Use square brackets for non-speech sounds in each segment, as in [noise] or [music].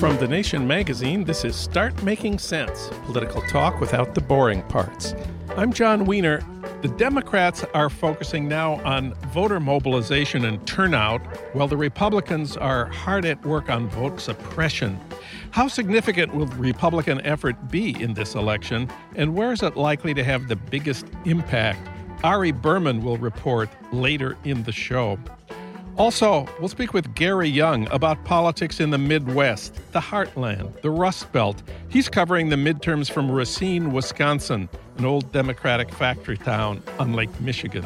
From The Nation magazine, this is Start Making Sense political talk without the boring parts. I'm Jon Wiener. The Democrats are focusing now on voter mobilization and turnout, while the Republicans are hard at work on vote suppression. How significant will the Republican effort be in this election, and where is it likely to have the biggest impact? Ari Berman will report later in the show. Also, we'll speak with Gary Younge about politics in the Midwest, the Heartland, the Rust Belt. He's covering the midterms from Racine, Wisconsin, an old Democratic factory town on Lake Michigan.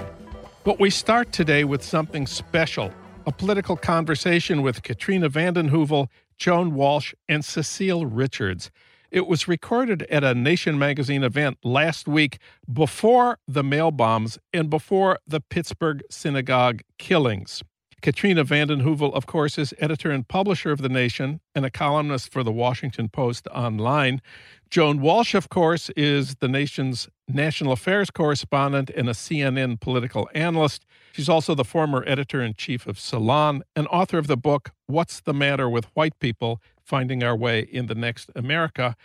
But we start today with something special a political conversation with Katrina vanden Heuvel, Joan Walsh, and Cecile Richards. It was recorded at a Nation magazine event last week before the mail bombs and before the Pittsburgh synagogue killings. Katrina vanden Heuvel, of course, is editor and publisher of The Nation and a columnist for the Washington Post online. Joan Walsh, of course, is the nation's national affairs correspondent and a CNN political analyst. She's also the former editor in chief of Salon and author of the book, What's the Matter with White People Finding Our Way in the Next America.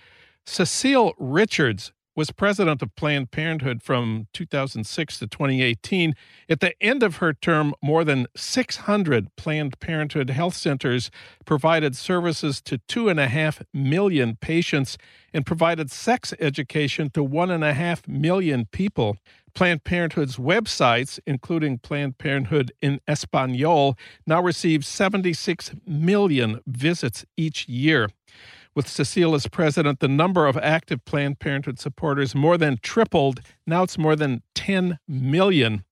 Cecile Richards was president of Planned Parenthood from 2006 to 2018. At the end of her term, more than 600 Planned Parenthood health centers provided services to two and a half million patients and provided sex education to one and a half million people. Planned Parenthood's websites, including Planned Parenthood in Espanol, now receive 76 million visits each year. With Cecile as president, the number of active Planned Parenthood supporters more than tripled. Now it's more than 10 million.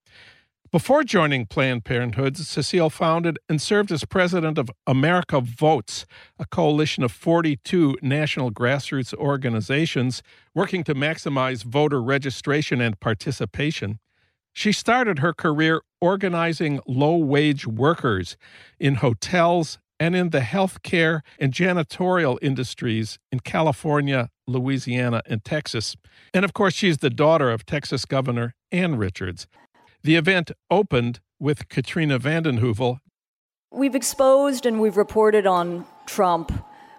Before joining Planned Parenthood, Cecile founded and served as president of America Votes, a coalition of 42 national grassroots organizations working to maximize voter registration and participation. She started her career organizing low wage workers in hotels and in the healthcare and janitorial industries in California, Louisiana, and Texas. And of course, she's the daughter of Texas Governor Ann Richards. The event opened with Katrina vanden Heuvel. We've exposed and we've reported on Trump,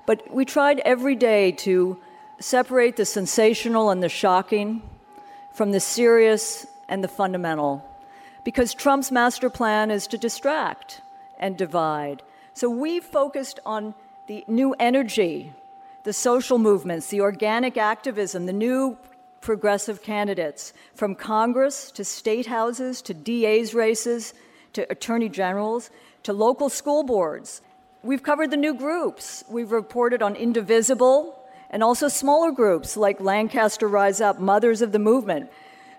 but we tried every day to separate the sensational and the shocking from the serious and the fundamental. Because Trump's master plan is to distract and divide. So we focused on the new energy, the social movements, the organic activism, the new progressive candidates, from Congress to state houses to DA's races to attorney generals to local school boards. We've covered the new groups. We've reported on Indivisible and also smaller groups like Lancaster Rise Up, Mothers of the Movement,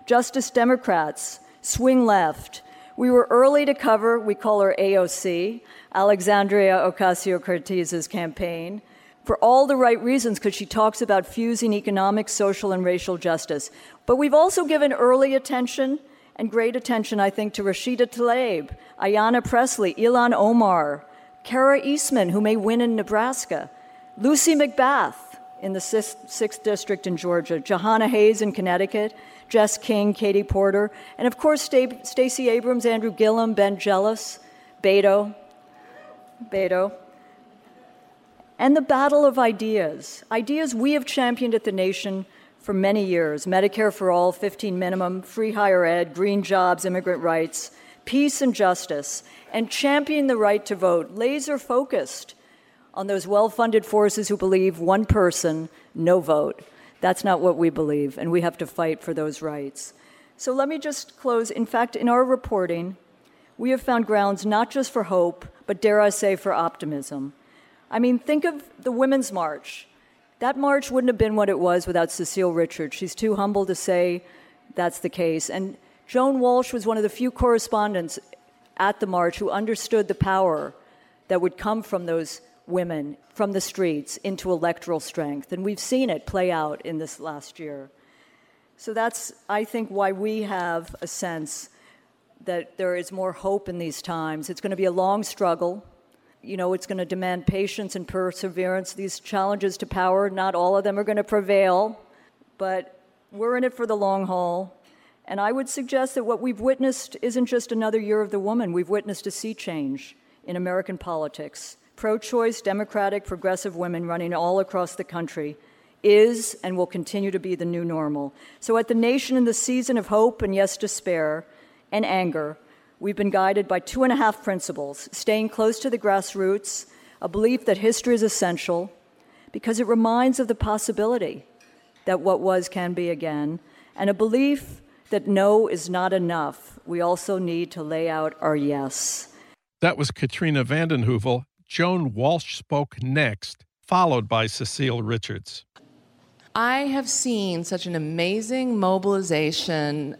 Justice Democrats, Swing Left. We were early to cover, we call her AOC, Alexandria Ocasio Cortez's campaign for all the right reasons because she talks about fusing economic, social, and racial justice. But we've also given early attention and great attention, I think, to Rashida Tlaib, Ayanna Pressley, Ilhan Omar, Kara Eastman, who may win in Nebraska, Lucy McBath in the 6th District in Georgia, Jahana Hayes in Connecticut, Jess King, Katie Porter, and of course, Stacey Abrams, Andrew Gillum, Ben Jealous, Beto, Beto, and the battle of ideas. Ideas we have championed at the nation for many years Medicare for all, 15 minimum, free higher ed, green jobs, immigrant rights, peace and justice, and champion the right to vote, laser focused on those well funded forces who believe one person, no vote. That's not what we believe, and we have to fight for those rights. So let me just close. In fact, in our reporting, we have found grounds not just for hope, but dare I say, for optimism. I mean, think of the Women's March. That march wouldn't have been what it was without Cecile Richards. She's too humble to say that's the case. And Joan Walsh was one of the few correspondents at the march who understood the power that would come from those women from the streets into electoral strength. And we've seen it play out in this last year. So that's, I think, why we have a sense that there is more hope in these times. It's going to be a long struggle. You know, it's going to demand patience and perseverance. These challenges to power, not all of them are going to prevail, but we're in it for the long haul. And I would suggest that what we've witnessed isn't just another year of the woman, we've witnessed a sea change in American politics pro choice, democratic, progressive women running all across the country is and will continue to be the new normal. So, at the nation in the season of hope and yes, despair and anger, we've been guided by two and a half principles staying close to the grassroots, a belief that history is essential because it reminds of the possibility that what was can be again, and a belief that no is not enough. We also need to lay out our yes. That was Katrina vanden Heuvel Joan Walsh spoke next, followed by Cecile Richards. I have seen such an amazing mobilization,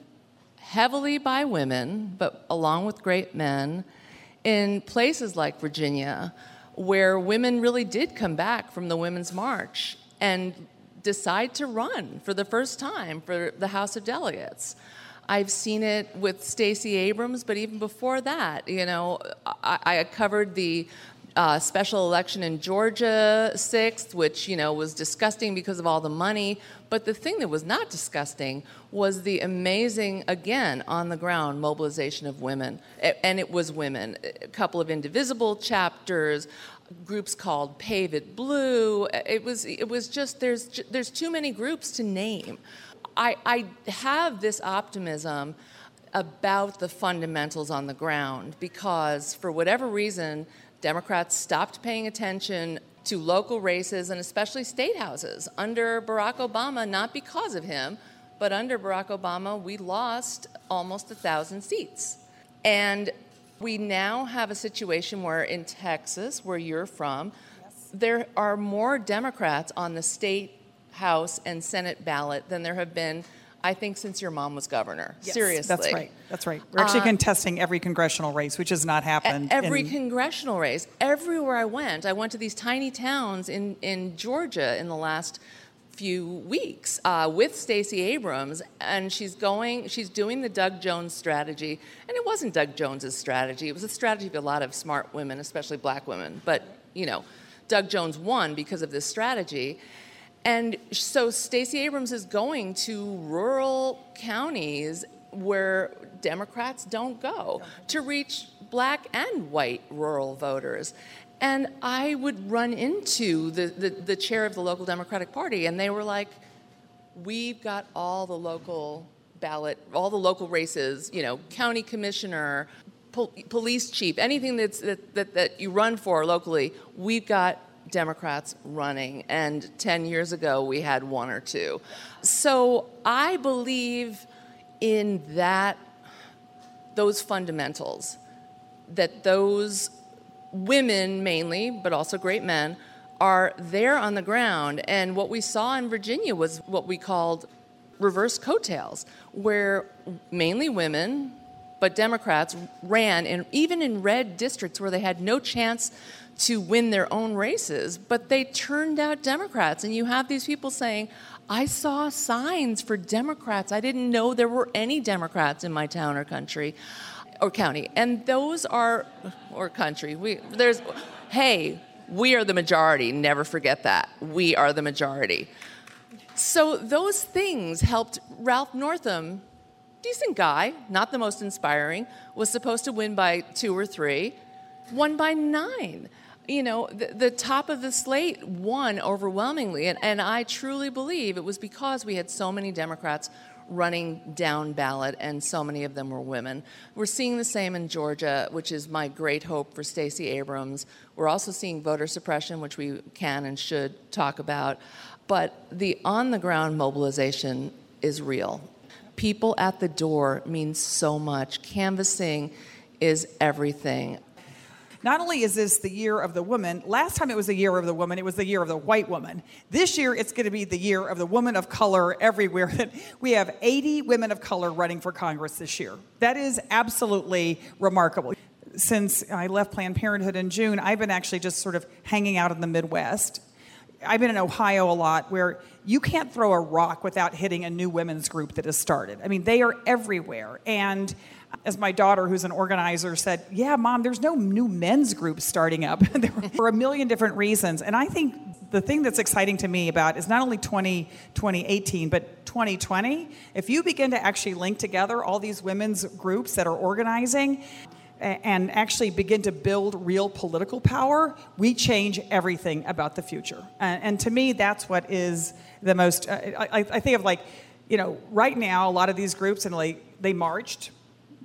heavily by women, but along with great men, in places like Virginia, where women really did come back from the Women's March and decide to run for the first time for the House of Delegates. I've seen it with Stacey Abrams, but even before that, you know, I, I covered the uh, special election in Georgia 6th, which you know was disgusting because of all the money. But the thing that was not disgusting was the amazing, again, on the ground mobilization of women, and it was women. A couple of indivisible chapters, groups called Pave It Blue. It was it was just there's there's too many groups to name. I, I have this optimism about the fundamentals on the ground because for whatever reason Democrats stopped paying attention to local races and especially state houses under Barack Obama, not because of him, but under Barack Obama, we lost almost a thousand seats. And we now have a situation where in Texas, where you're from, yes. there are more Democrats on the state House and Senate ballot than there have been I think since your mom was governor. Yes, Seriously. That's right. That's right. We're actually uh, contesting every congressional race, which has not happened. Every in... congressional race. Everywhere I went, I went to these tiny towns in, in Georgia in the last few weeks uh, with Stacey Abrams, and she's going, she's doing the Doug Jones strategy, and it wasn't Doug Jones's strategy. It was a strategy of a lot of smart women, especially black women. But you know, Doug Jones won because of this strategy. And so Stacey Abrams is going to rural counties where Democrats don't go to reach black and white rural voters. And I would run into the, the, the, chair of the local Democratic Party, and they were like, We've got all the local ballot, all the local races, you know, county commissioner, pol- police chief, anything that's, that, that, that you run for locally, we've got Democrats running, and 10 years ago we had one or two. So I believe in that, those fundamentals, that those women mainly, but also great men, are there on the ground. And what we saw in Virginia was what we called reverse coattails, where mainly women, but Democrats ran, and even in red districts where they had no chance to win their own races, but they turned out Democrats. And you have these people saying, I saw signs for Democrats. I didn't know there were any Democrats in my town or country or county. And those are, or country, we, there's, hey, we are the majority. Never forget that. We are the majority. So those things helped Ralph Northam, decent guy, not the most inspiring, was supposed to win by two or three, won by nine you know, the, the, top of the slate won overwhelmingly. And, and I truly believe it was because we had so many Democrats running down ballot, and so many of them were women. We're seeing the same in Georgia, which is my great hope for Stacey Abrams. We're also seeing voter suppression, which we can and should talk about. But the on the ground mobilization is real. People at the door means so much. Canvassing is everything. Not only is this the year of the woman, last time it was the year of the woman, it was the year of the white woman. This year it's going to be the year of the woman of color everywhere. [laughs] we have 80 women of color running for Congress this year. That is absolutely remarkable. Since I left Planned Parenthood in June, I've been actually just sort of hanging out in the Midwest. I've been in Ohio a lot where you can't throw a rock without hitting a new women's group that has started. I mean, they are everywhere. And as my daughter, who's an organizer, said, Yeah, mom, there's no new men's group starting up [laughs] for a million different reasons. And I think the thing that's exciting to me about is not only 20, 2018, but 2020. If you begin to actually link together all these women's groups that are organizing, and actually begin to build real political power, we change everything about the future. And, and to me, that's what is the most. Uh, I, I, think of like, you know, right now, a lot of these groups, and like, they marched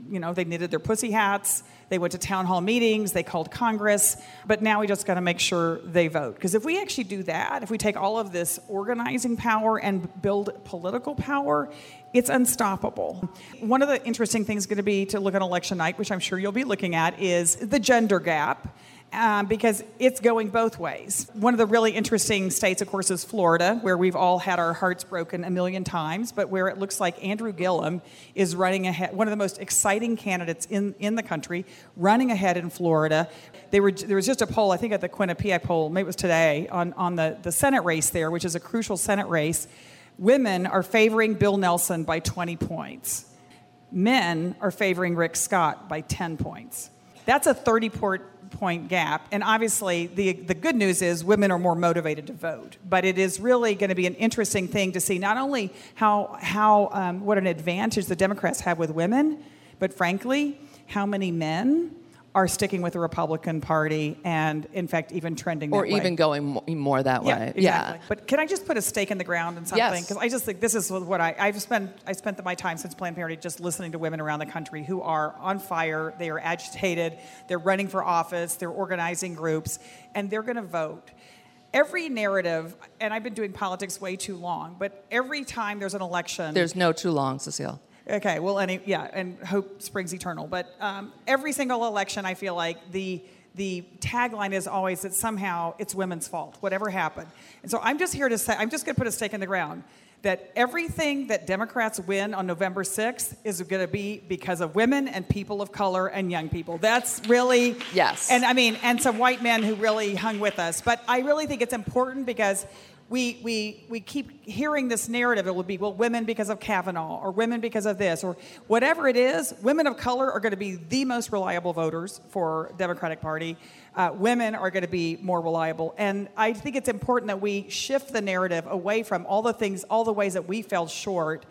you know, they knitted their pussy hats, they went to town hall meetings, they called Congress, but now we just got to make sure they vote. Because if we actually do that, if we take all of this organizing power and build political power, it's unstoppable. One of the interesting things going to be to look at election night, which I'm sure you'll be looking at, is the gender gap um, because it's going both ways. One of the really interesting states, of course, is Florida, where we've all had our hearts broken a million times, but where it looks like Andrew Gillum is running ahead, one of the most exciting candidates in, in the country, running ahead in Florida. They were, there was just a poll, I think at the Quinnipiac poll, maybe it was today, on, on the, the Senate race there, which is a crucial Senate race. Women are favoring Bill Nelson by 20 points. Men are favoring Rick Scott by 10 points. That's a 30 point point gap. And obviously, the, the good news is women are more motivated to vote. But it is really going to be an interesting thing to see not only how, how um, what an advantage the Democrats have with women, but frankly, how many men are sticking with the Republican Party and, in fact, even trending or even way. going more that yeah, way. Exactly. Yeah. But can I just put a stake in the ground and something? Because yes. I just think this is what I I've spent I spent my time since Planned Parenthood just listening to women around the country who are on fire. They are agitated. They're running for office. They're organizing groups, and they're going to vote every narrative, and I've been doing politics way too long, but every time there's an election. There's no too long, Cecile. Okay, well, any yeah, and hope springs eternal. But um, every single election, I feel like the the tagline is always that somehow it's women's fault, whatever happened. And so I'm just here to say, I'm just going to put a stake in the ground that everything that Democrats win on November 6th is going to be because of women and people of color and young people. That's really yes. And I mean, and some white men who really hung with us. But I really think it's important because we, we, we keep hearing this narrative. It will be, well, women because of Kavanaugh, or women because of this, or whatever it is. Women of color are going to be the most reliable voters for Democratic Party. Uh, women are going to be more reliable, and I think it's important that we shift the narrative away from all the things, all the ways that we fell short,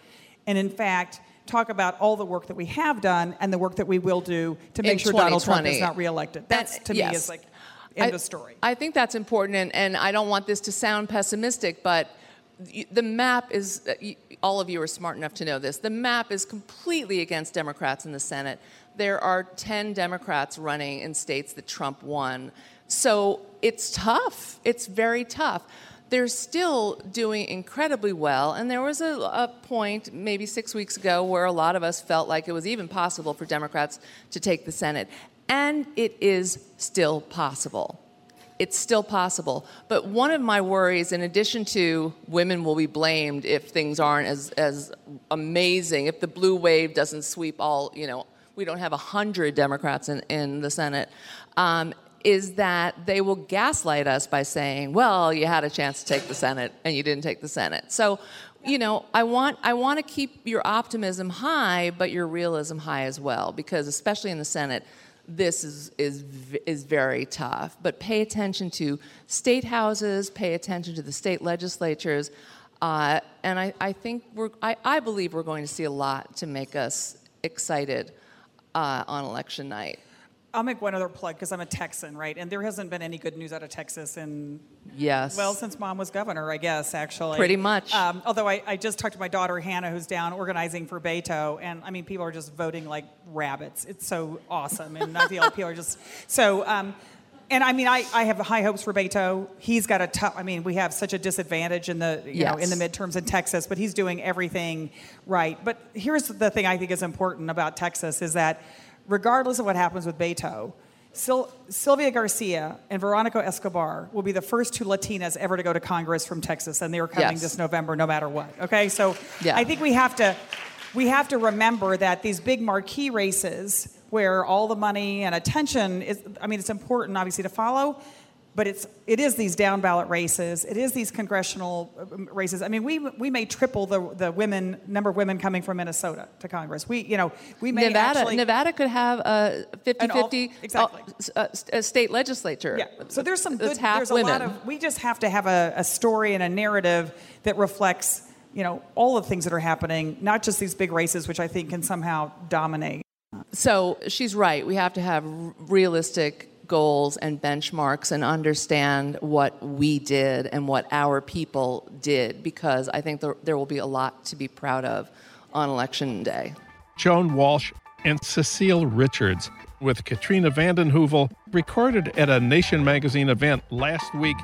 and in fact talk about all the work that we have done and the work that we will do to make In sure Donald Trump is not reelected. That's to yes. me is like End I, of story. I think that's important, and, and I don't want this to sound pessimistic, but the map is, uh, all of you are smart enough to know this, the map is completely against Democrats in the Senate. There are 10 Democrats running in states that Trump won. So it's tough. It's very tough. They're still doing incredibly well. And there was a, a, point maybe six weeks ago where a lot of us felt like it was even possible for Democrats to take the Senate. And it is still possible. It's still possible. But one of my worries, in addition to women will be blamed if things aren't as, as amazing, if the blue wave doesn't sweep all, you know, we don't have 100 Democrats in, in the Senate, um, is that they will gaslight us by saying, well, you had a chance to take the Senate and you didn't take the Senate. So, you know, I want, I want to keep your optimism high, but your realism high as well, because especially in the Senate, this is, is, is very tough. But pay attention to state houses, pay attention to the state legislatures. Uh, and I, I think we're, I, I, believe we're going to see a lot to make us excited uh, on election night. I'll make one other plug because I'm a Texan, right? And there hasn't been any good news out of Texas in Yes. well since mom was governor, I guess actually. Pretty much. Um, although I, I just talked to my daughter Hannah, who's down organizing for Beto, and I mean people are just voting like rabbits. It's so awesome, and I feel like people are just [laughs] so. Um, and I mean, I, I have high hopes for Beto. He's got a tough. I mean, we have such a disadvantage in the you know in the midterms in Texas, but he's doing everything right. But here's the thing I think is important about Texas is that regardless of what happens with Beto, Sil- Sylvia Garcia and Veronica Escobar will be the first two Latinas ever to go to Congress from Texas, and they are coming Yes. this November, no matter what. Okay, so Yeah. I think we have to we have to remember that these big marquee races where all the money and attention is I mean it's important obviously to follow but it's it is these down ballot races it is these congressional um, um, races I mean we we may triple the the women number of women coming from Minnesota to Congress we you know we may Nevada, actually Nevada could have a 50 An all- 50 uh, exactly. Uh, a state legislature. Yeah. So there's some good. half there's a women. lot of. We just have to have a, a story and a narrative that reflects, you know, all the things that are happening, not just these big races, which I think can somehow dominate. So she's right. We have to have realistic goals and benchmarks and understand what we did and what our people did because I think there, there will be a lot to be proud of on election day. Joan Walsh and Cecile Richards with Katrina Vanden Heuvel recorded at a Nation magazine event last week.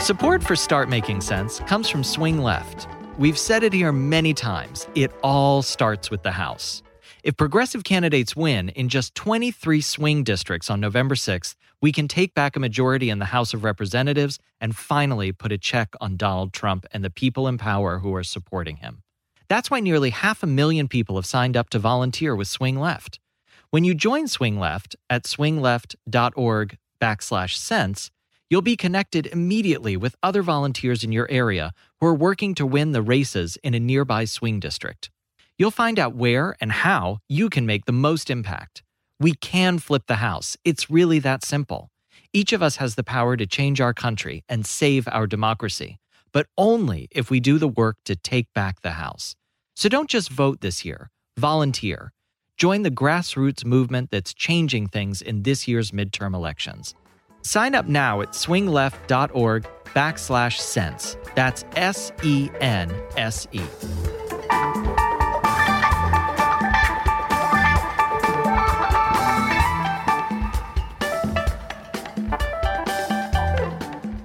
Support for Start Making Sense comes from Swing Left. We've said it here many times it all starts with the House. If progressive candidates win in just 23 swing districts on November 6th, we can take back a majority in the House of Representatives and finally put a check on Donald Trump and the people in power who are supporting him. That's why nearly half a million people have signed up to volunteer with Swing Left. When you join Swing Left at swingleft.org backslash sense, you'll be connected immediately with other volunteers in your area who are working to win the races in a nearby swing district. You'll find out where and how you can make the most impact. We can flip the house. It's really that simple. Each of us has the power to change our country and save our democracy, but only if we do the work to take back the house. So don't just vote this year, volunteer. Join the grassroots movement that's changing things in this year's midterm elections. Sign up now at swingleft.org backslash sense. That's S E N S E.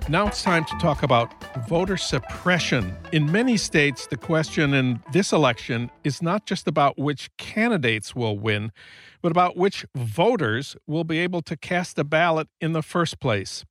Now it's time to talk about voter suppression. In many states, the question in this election is not just about which candidates will win, but about which voters will be able to cast a ballot in the first place.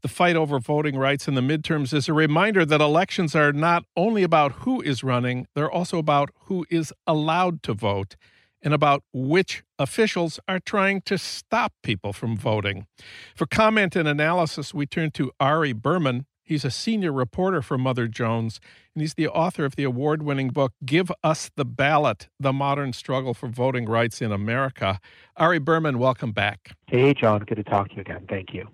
The fight over voting rights in the midterms is a reminder that elections are not only about who is running, they're also about who is allowed to vote and about which officials are trying to stop people from voting. For comment and analysis, we turn to Ari Berman. He's a senior reporter for Mother Jones, and he's the author of the award winning book, Give Us the Ballot The Modern Struggle for Voting Rights in America. Ari Berman, welcome back. Hey, Jon. Good to talk to you again. Thank you.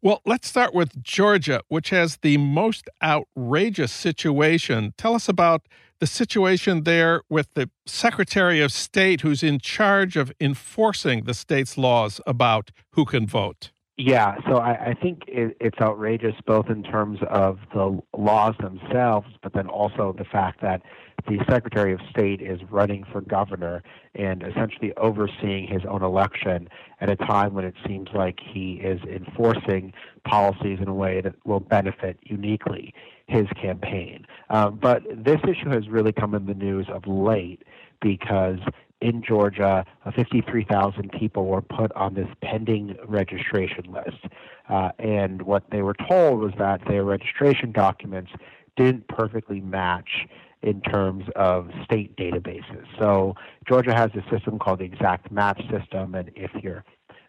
Well, let's start with Georgia, which has the most outrageous situation. Tell us about the situation there with the Secretary of State who's in charge of enforcing the state's laws about who can vote. Yeah, so I, I think it, it's outrageous both in terms of the laws themselves, but then also the fact that the Secretary of State is running for governor and essentially overseeing his own election at a time when it seems like he is enforcing policies in a way that will benefit uniquely his campaign. Um, but this issue has really come in the news of late because in Georgia, uh, 53,000 people were put on this pending registration list. Uh, and what they were told was that their registration documents didn't perfectly match in terms of state databases. So Georgia has a system called the exact match system, and if your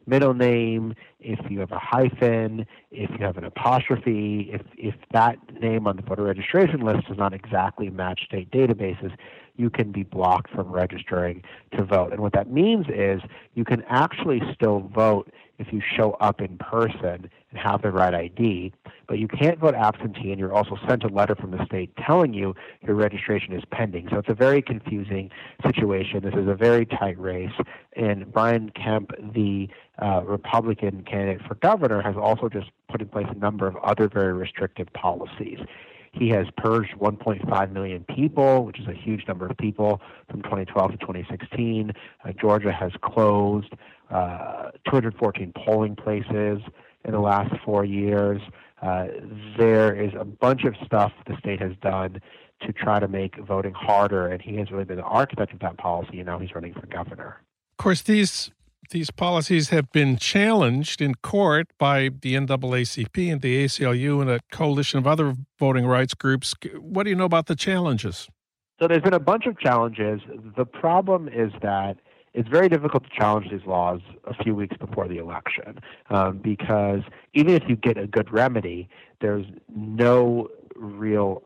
middle name, if you have a hyphen, if you have an apostrophe, if, if that name on the voter registration list does not exactly match state databases, you can be blocked from registering to vote. And what that means is you can actually still vote if you show up in person and have the right ID, but you can't vote absentee, and you're also sent a letter from the state telling you your registration is pending. So it's a very confusing situation. This is a very tight race, and Brian Kemp, the uh, Republican candidate for governor, has also just put in place a number of other very restrictive policies. He has purged 1.5 million people, which is a huge number of people from 2012 to 2016. Uh, Georgia has closed uh, 214 polling places in the last four years. Uh, there is a bunch of stuff the state has done to try to make voting harder, and he has really been the architect of that policy, and now he's running for governor. Of course, these these policies have been challenged in court by the NAACP and the ACLU and a coalition of other voting rights groups. What do you know about the challenges? So there's been a bunch of challenges. The problem is that it's very difficult to challenge these laws a few weeks before the election um, because even if you get a good remedy, there's no real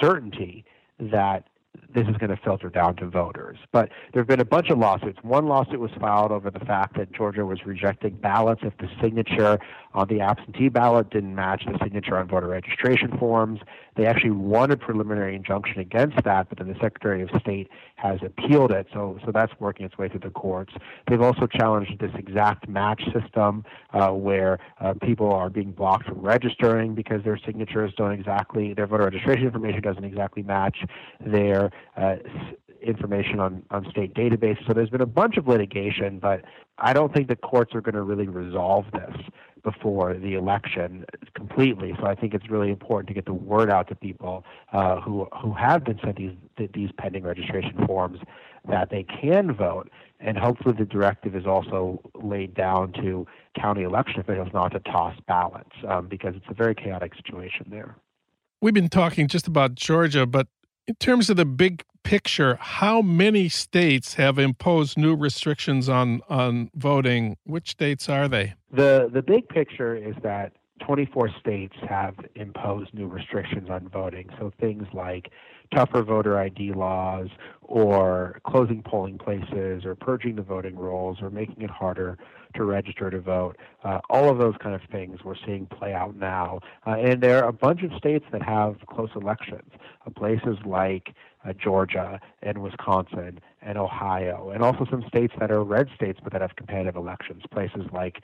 certainty that this is going to filter down to voters. But there have been a bunch of lawsuits. One lawsuit was filed over the fact that Georgia was rejecting ballots if the signature on the absentee ballot didn't match the signature on voter registration forms. They actually won a preliminary injunction against that, but then the Secretary of State has appealed it, so so that's working its way through the courts. They've also challenged this exact match system uh, where uh, people are being blocked from registering because their signatures don't exactly, their voter registration information doesn't exactly match their uh, information on, on state databases. So there's been a bunch of litigation, but I don't think the courts are going to really resolve this before the election completely. So I think it's really important to get the word out to people uh, who who have been sent these these pending registration forms that they can vote. And hopefully the directive is also laid down to county election officials not to toss ballots um, because it's a very chaotic situation there. We've been talking just about Georgia, but in terms of the big picture, how many states have imposed new restrictions on on voting? Which states are they? The the big picture is that 24 states have imposed new restrictions on voting. So things like tougher voter ID laws or closing polling places or purging the voting rolls or making it harder to register to vote. Uh, all of those kind of things we're seeing play out now. Uh, and there are a bunch of states that have close elections, uh, places like uh, Georgia and Wisconsin and Ohio, and also some states that are red states but that have competitive elections, places like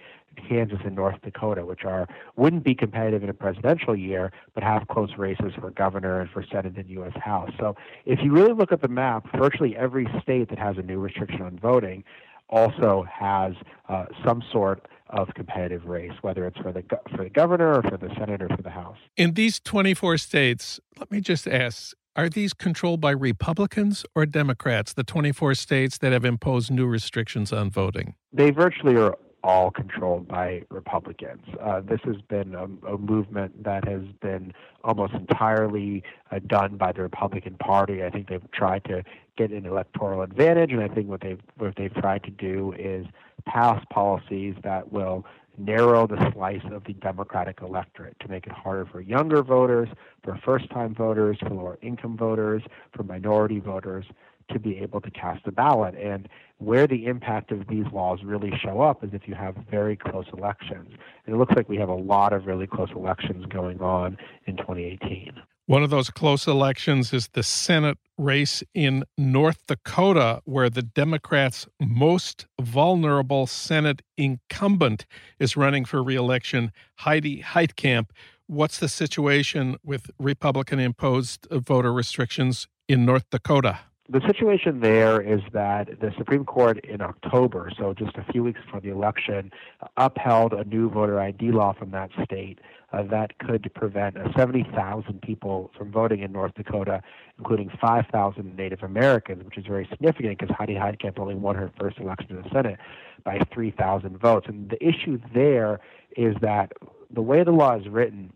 Kansas and North Dakota, which are wouldn't be competitive in a presidential year, but have close races for governor and for Senate and U.S. House. So if you really look at the map, virtually every state that has a new restriction on voting also has uh, some sort of competitive race, whether it's for the for the governor or for the senate or for the house. In these 24 states, let me just ask: Are these controlled by Republicans or Democrats? The 24 states that have imposed new restrictions on voting. They virtually are all controlled by Republicans. Uh, this has been a, a, movement that has been almost entirely uh, done by the Republican Party. I think they've tried to get an electoral advantage, and I think what they've what they've tried to do is pass policies that will narrow the slice of the Democratic electorate to make it harder for younger voters, for first-time voters, for lower-income voters, for minority voters to be able to cast a ballot. And where the impact of these laws really show up is if you have very close elections. And it looks like we have a lot of really close elections going on in 2018. One of those close elections is the Senate race in North Dakota, where the Democrats' most vulnerable Senate incumbent is running for reelection, Heidi Heitkamp. What's the situation with Republican imposed voter restrictions in North Dakota? The situation there is that the Supreme Court in October, so just a few weeks before the election, upheld a new voter ID law from that state uh, that could prevent uh, 70,000 people from voting in North Dakota, including 5,000 Native Americans, which is very significant because Heidi Heitkamp only won her first election in the Senate by 3,000 votes. And the issue there is that the way the law is written,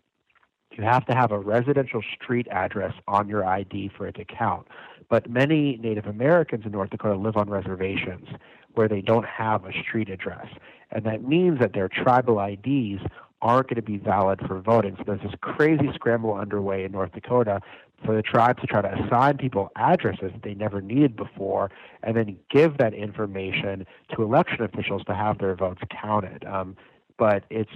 you have to have a residential street address on your ID for it to count. But many Native Americans in North Dakota live on reservations where they don't have a street address. And that means that their tribal IDs aren't going to be valid for voting. So there's this crazy scramble underway in North Dakota for the tribes to try to assign people addresses that they never needed before and then give that information to election officials to have their votes counted. Um, but it's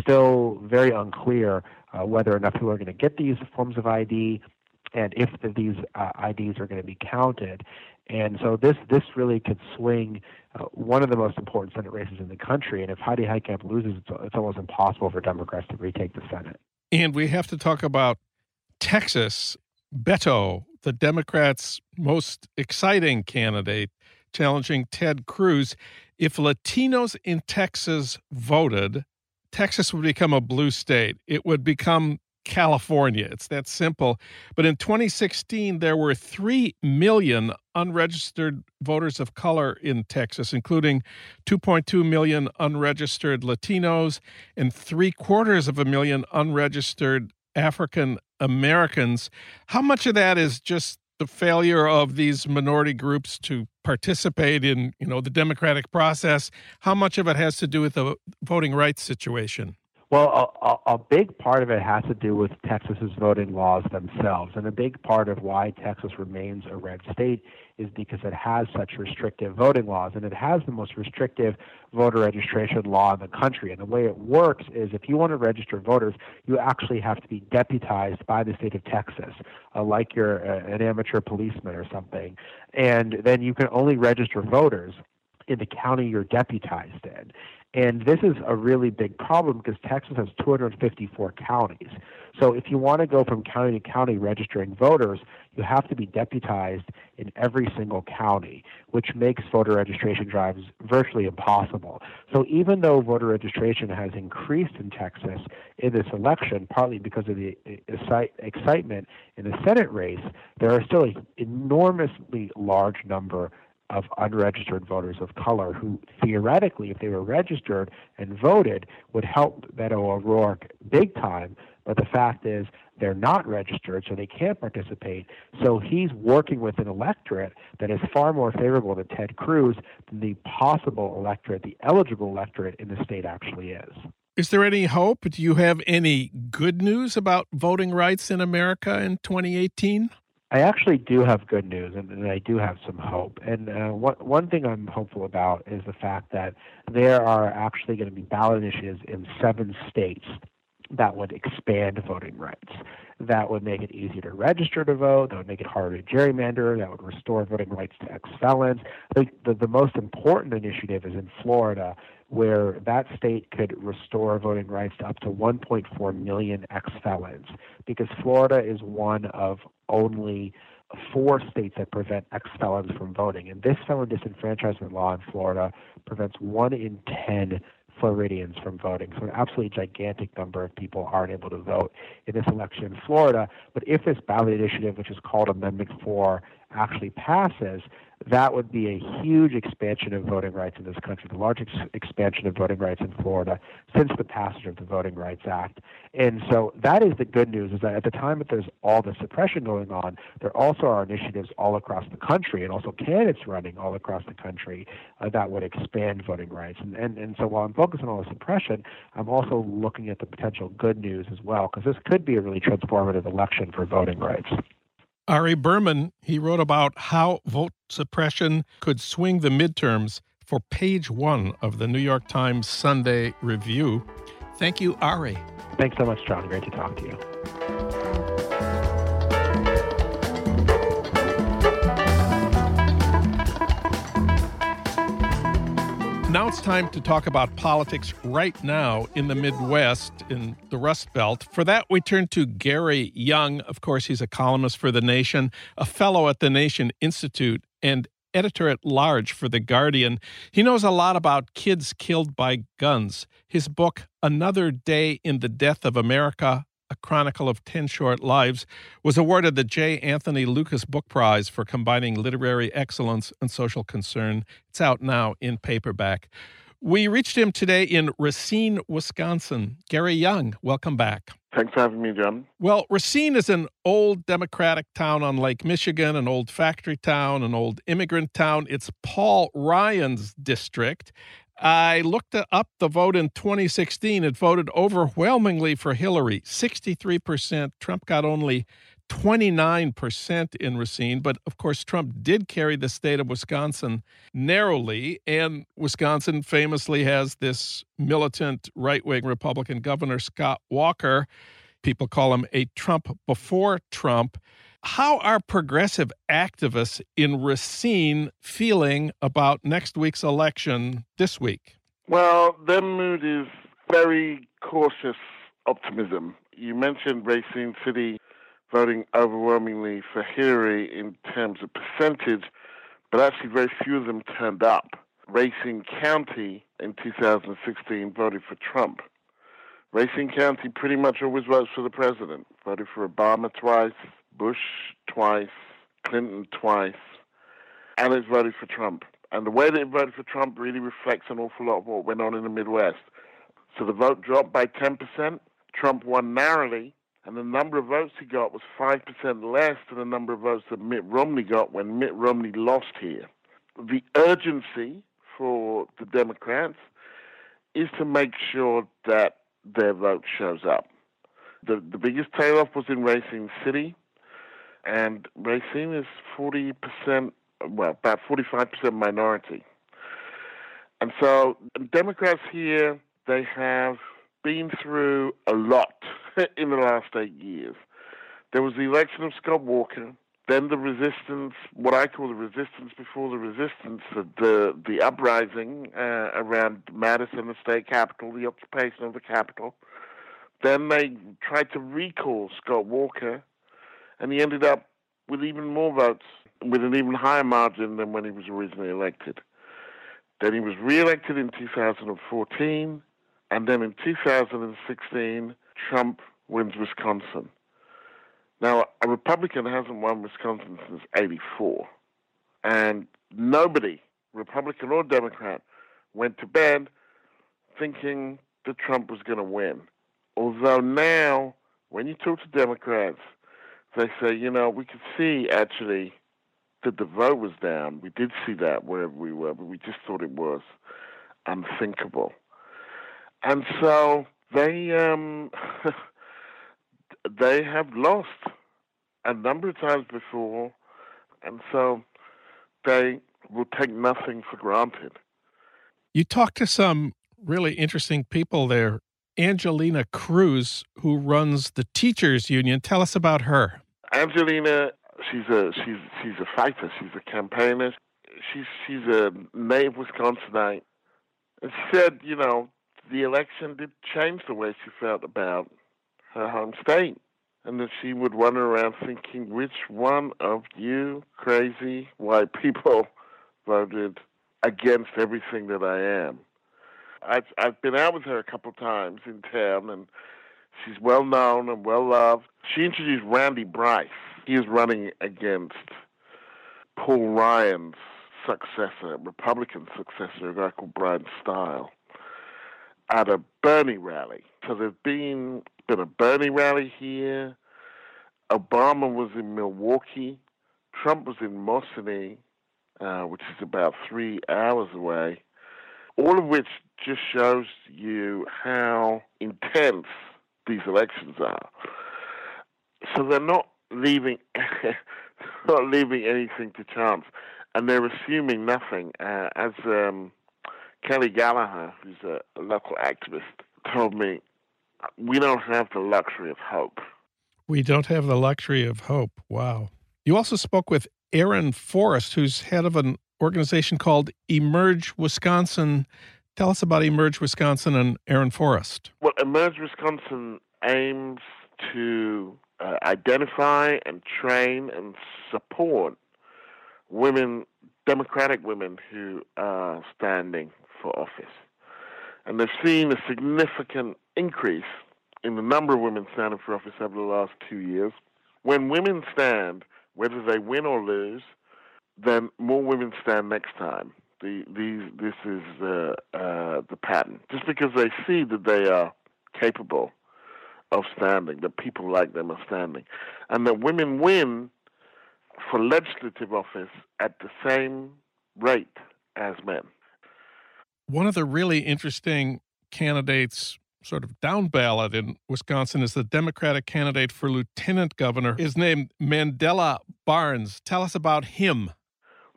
still very unclear uh, whether not people are going to get these forms of ID and if the, these uh, IDs are going to be counted. And so this this really could swing uh, one of the most important Senate races in the country. And if Heidi Heitkamp loses, it's, it's almost impossible for Democrats to retake the Senate. And we have to talk about Texas. Beto, the Democrats' most exciting candidate, challenging Ted Cruz. If Latinos in Texas voted, Texas would become a blue state. It would become California. It's that simple. But in 2016, there were 3 million unregistered voters of color in Texas, including 2.2 million unregistered Latinos and three quarters of a million unregistered African Americans. How much of that is just the failure of these minority groups to participate in, you know, the democratic process? How much of it has to do with the voting rights situation? Well, a, a, a, big part of it has to do with Texas's voting laws themselves, and a big part of why Texas remains a red state is because it has such restrictive voting laws, and it has the most restrictive voter registration law in the country. And the way it works is, if you want to register voters, you actually have to be deputized by the state of Texas, uh, like you're a, an amateur policeman or something, and then you can only register voters in the county you're deputized in. And this is a really big problem because Texas has 254 counties. So if you want to go from county to county registering voters, you have to be deputized in every single county, which makes voter registration drives virtually impossible. So even though voter registration has increased in Texas in this election, partly because of the excitement in the Senate race, there are still an enormously large number of unregistered voters of color who theoretically, if they were registered and voted, would help Beto O'Rourke big time. But the fact is, they're not registered, so they can't participate. So he's working with an electorate that is far more favorable to Ted Cruz than the possible electorate, the eligible electorate in the state actually is. Is there any hope? Do you have any good news about voting rights in America in 2018? I actually do have good news, and, and I do have some hope. And uh, one one thing I'm hopeful about is the fact that there are actually going to be ballot initiatives in seven states that would expand voting rights. That would make it easier to register to vote. That would make it harder to gerrymander. That would restore voting rights to ex felons. The, the, the most important initiative is in Florida, where that state could restore voting rights to up to 1.4 million ex felons, because Florida is one of only four states that prevent ex felons from voting. And this felon disenfranchisement law in Florida prevents one in 10 Floridians from voting. So, an absolutely gigantic number of people aren't able to vote in this election in Florida. But if this ballot initiative, which is called Amendment 4, actually passes, that would be a huge expansion of voting rights in this country, the largest expansion of voting rights in Florida since the passage of the Voting Rights Act. And so that is the good news is that at the time that there's all the suppression going on, there also are initiatives all across the country and also candidates running all across the country uh, that would expand voting rights. And, and, and so while I'm focused on all the suppression, I'm also looking at the potential good news as well, because this could be a really transformative election for voting rights. Ari Berman, he wrote about how vote suppression could swing the midterms for page one of the New York Times Sunday Review. Thank you, Ari. Thanks so much, Jon. Great to talk to you. It's time to talk about politics right now in the Midwest, in the Rust Belt. For that, we turn to Gary Younge. Of course, he's a columnist for The Nation, a fellow at the Nation Institute, and editor at large for The Guardian. He knows a lot about kids killed by guns. His book, Another Day in the Death of America a Chronicle of 10 Short Lives, was awarded the J. Anthony Lukas Book Prize for combining literary excellence and social concern. It's out now in paperback. We reached him today in Racine, Wisconsin. Gary Younge, welcome back. Thanks for having me, Jim. Well, Racine is an old Democratic town on Lake Michigan, an old factory town, an old immigrant town. It's Paul Ryan's district. I looked up the vote in 2016. It voted overwhelmingly for Hillary, 63%. Trump got only 29% in Racine. But of course, Trump did carry the state of Wisconsin narrowly. And Wisconsin famously has this militant right wing Republican governor, Scott Walker. People call him a Trump before Trump. How are progressive activists in Racine feeling about next week's election this week? Well, their mood is very cautious optimism. You mentioned Racine City voting overwhelmingly for Hillary in terms of percentage, but actually very few of them turned up. Racine County in 2016 voted for Trump. Racine County pretty much always votes for the president. Voted for Obama twice, Bush twice, Clinton twice, and it's voted for Trump. And the way that it voted for Trump really reflects an awful lot of what went on in the Midwest. So the vote dropped by 10%. Trump won narrowly, and the number of votes he got was 5% less than the number of votes that Mitt Romney got when Mitt Romney lost here. The urgency for the Democrats is to make sure that their vote shows up. The, the biggest tail off was in Racine City, and Racine is 40%, well, about 45% minority. And so Democrats here, they have been through a lot [laughs] in the last eight years. There was the election of Scott Walker, then the resistance, what I call the resistance before the resistance, the the uprising uh, around Madison, the state capital, the occupation of the capital. Then they tried to recall Scott Walker, and he ended up with even more votes, with an even higher margin than when he was originally elected. Then he was re-elected in 2014, and then in 2016, Trump wins Wisconsin. Now, a Republican hasn't won Wisconsin since 84. And nobody, Republican or Democrat, went to bed thinking that Trump was going to win. Although now, when you talk to Democrats, they say, you know, we could see actually that the vote was down. We did see that wherever we were, but we just thought it was unthinkable. And so they um, [laughs] they have lost a number of times before, and so they will take nothing for granted. You talked to some really interesting people there. Angelina Cruz, who runs the teachers union. Tell us about her. Angelina, she's a she's she's a fighter. She's a campaigner. She's she's a native Wisconsinite. And she said, you know, the election did change the way she felt about her home state. And that she would run around thinking, which one of you crazy white people [laughs] voted against everything that I am? I've, I've been out with her a couple times in town, and she's well known and well loved. She introduced Randy Bryce. He is running against Paul Ryan's successor, Republican successor, a guy called Bryan Steil at a Bernie rally. So there's been been a Bernie rally here. Obama was in Milwaukee. Trump was in Mosinee, uh, which is about three hours away. All of which just shows you how intense these elections are. So they're not leaving [laughs] not leaving anything to chance, and they're assuming nothing. Uh, as um, Kelly Gallagher, who's a, a local activist, told me, we don't have the luxury of hope. We don't have the luxury of hope. Wow. You also spoke with Erin Forrest, who's head of an organization called Emerge Wisconsin. Tell us about Emerge Wisconsin and Erin Forrest. Well, Emerge Wisconsin aims to uh, identify and train and support women, Democratic women who are standing for office. And they've seen a significant increase in the number of women standing for office over the last two years. When women stand, whether they win or lose, then more women stand next time. The, these, this is uh, uh, the pattern. Just because they see that they are capable of standing, that people like them are standing, and that women win for legislative office at the same rate as men. One of the really interesting candidates sort of down ballot in Wisconsin is the Democratic candidate for lieutenant governor is named Mandela Barnes. Tell us about him.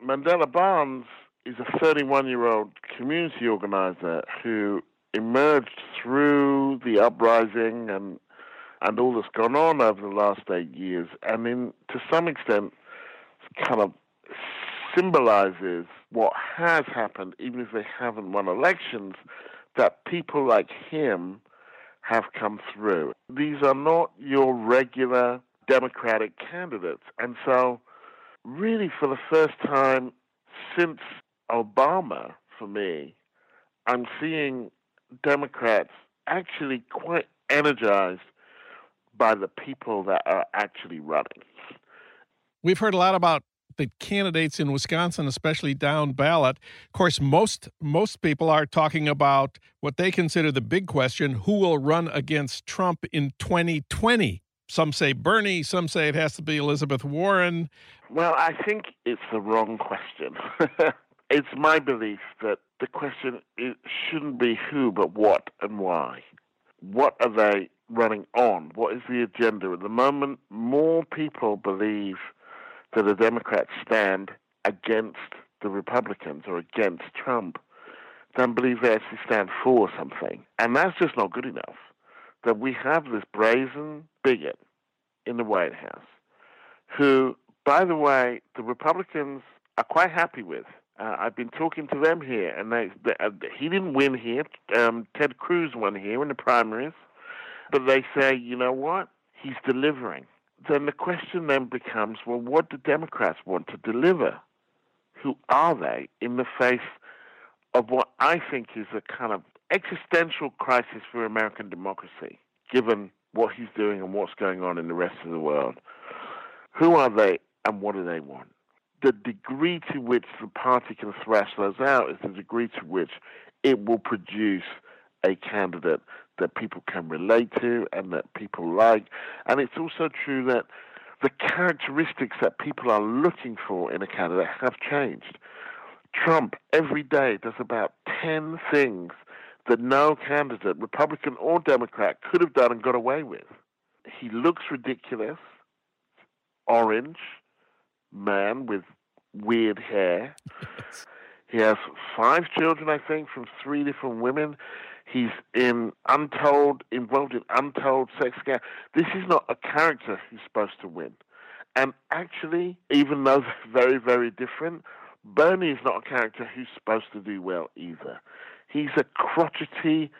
Mandela Barnes is a 31 year old community organizer who emerged through the uprising and and all that's gone on over the last eight years, and in to some extent, kind of symbolizes what has happened, even if they haven't won elections, that people like him have come through. These are not your regular Democratic candidates. And so, really, for the first time since Obama, for me, I'm seeing Democrats actually quite energized by the people that are actually running. We've heard a lot about the candidates in Wisconsin, especially down ballot. Of course, most most people are talking about what they consider the big question: who will run against Trump in 2020? Some say Bernie, some say it has to be Elizabeth Warren. Well, I think it's the wrong question. [laughs] it's my belief that the question shouldn't be who, but what and why. What are they running on? What is the agenda? At the moment, more people believe that the Democrats stand against the Republicans or against Trump than believe they actually stand for something. And that's just not good enough. That we have this brazen bigot in the White House who, by the way, the Republicans are quite happy with. Uh, I've been talking to them here, and they, they uh, he didn't win here. Um, Ted Cruz won here in the primaries, but they say, you know what? He's delivering then the question then becomes well, what do Democrats want to deliver? Who are they in the face of what I think is a kind of existential crisis for American democracy, given what he's doing and what's going on in the rest of the world? Who are they and what do they want? The degree to which the party can thrash those out is the degree to which it will produce a candidate that people can relate to and that people like. And it's also true that the characteristics that people are looking for in a candidate have changed. Trump every day does about 10 things that no candidate, Republican or Democrat, could have done and got away with. He looks ridiculous, orange, man with weird hair. He has five children, I think, from three different women. He's in untold, involved in untold sex scandals. This is not a character who's supposed to win. And actually, even though [laughs] they're very, very different, Bernie is not a character who's supposed to do well either. He's a crotchety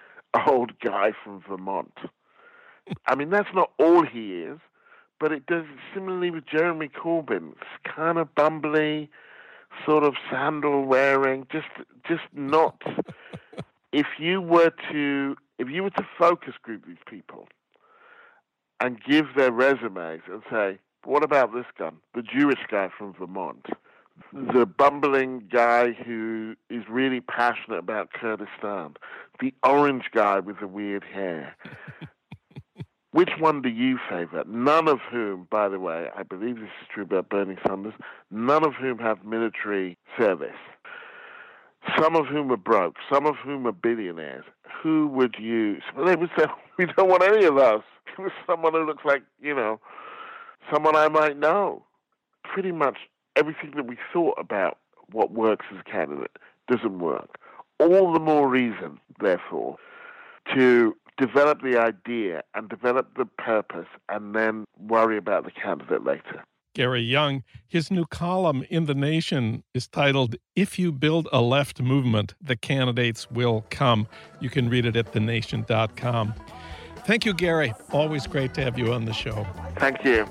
old guy from Vermont. I mean, that's not all he is, but it does similarly with Jeremy Corbyn. It's kind of bumbly, sort of sandal wearing, just just not [laughs] if you were to if you were to focus group these people and give their resumes and say, what about this guy, the Jewish guy from Vermont, the bumbling guy who is really passionate about Kurdistan, the orange guy with the weird hair. [laughs] Which one do you favor? None of whom, by the way, I believe this is true about Bernie Sanders, none of whom have military service some of whom are broke, some of whom are billionaires, who would you? Well, they would say, [laughs] we don't want any of us. [laughs] someone who looks like, you know, someone I might know. Pretty much everything that we thought about what works as a candidate doesn't work. All the more reason, therefore, to develop the idea and develop the purpose and then worry about the candidate later. Gary Younge, His new column in The Nation is titled, If You Build a Left Movement, the Candidates Will Come. You can read it at thenation.com. Thank you, Gary. Always great to have you on the show. Thank you.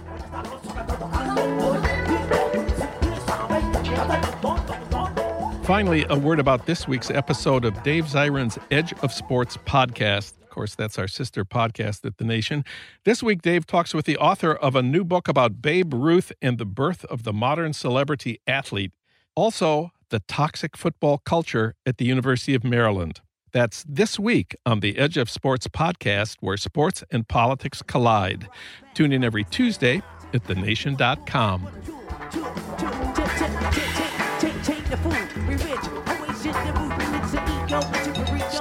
Finally, a word about this week's episode of Dave Zirin's Edge of Sports podcast course, that's our sister podcast at The Nation. This week, Dave talks with the author of a new book about Babe Ruth and the birth of the modern celebrity athlete. Also, the toxic football culture at the University of Maryland. That's this week on the Edge of Sports podcast, where sports and politics collide. Tune in every Tuesday at thenation.com.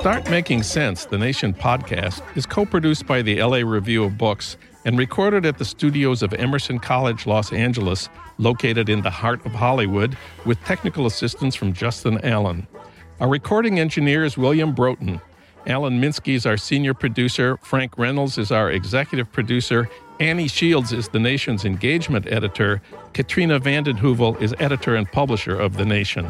Start Making Sense, the Nation podcast, is co produced by the LA Review of Books and recorded at the studios of Emerson College, Los Angeles, located in the heart of Hollywood, with technical assistance from Justin Allen. Our recording engineer is William Broughton. Alan Minsky is our senior producer. Frank Reynolds is our executive producer. Annie Shields is the Nation's engagement editor. Katrina vanden Heuvel is editor and publisher of The Nation.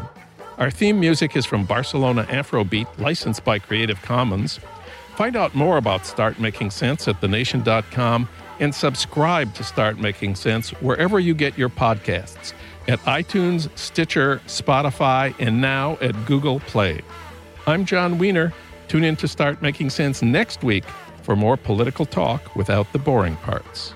Our theme music is from Barcelona Afrobeat, licensed by Creative Commons. Find out more about Start Making Sense at thenation.com and subscribe to Start Making Sense wherever you get your podcasts at iTunes, Stitcher, Spotify, and now at Google Play. I'm Jon Wiener. Tune in to Start Making Sense next week for more political talk without the boring parts.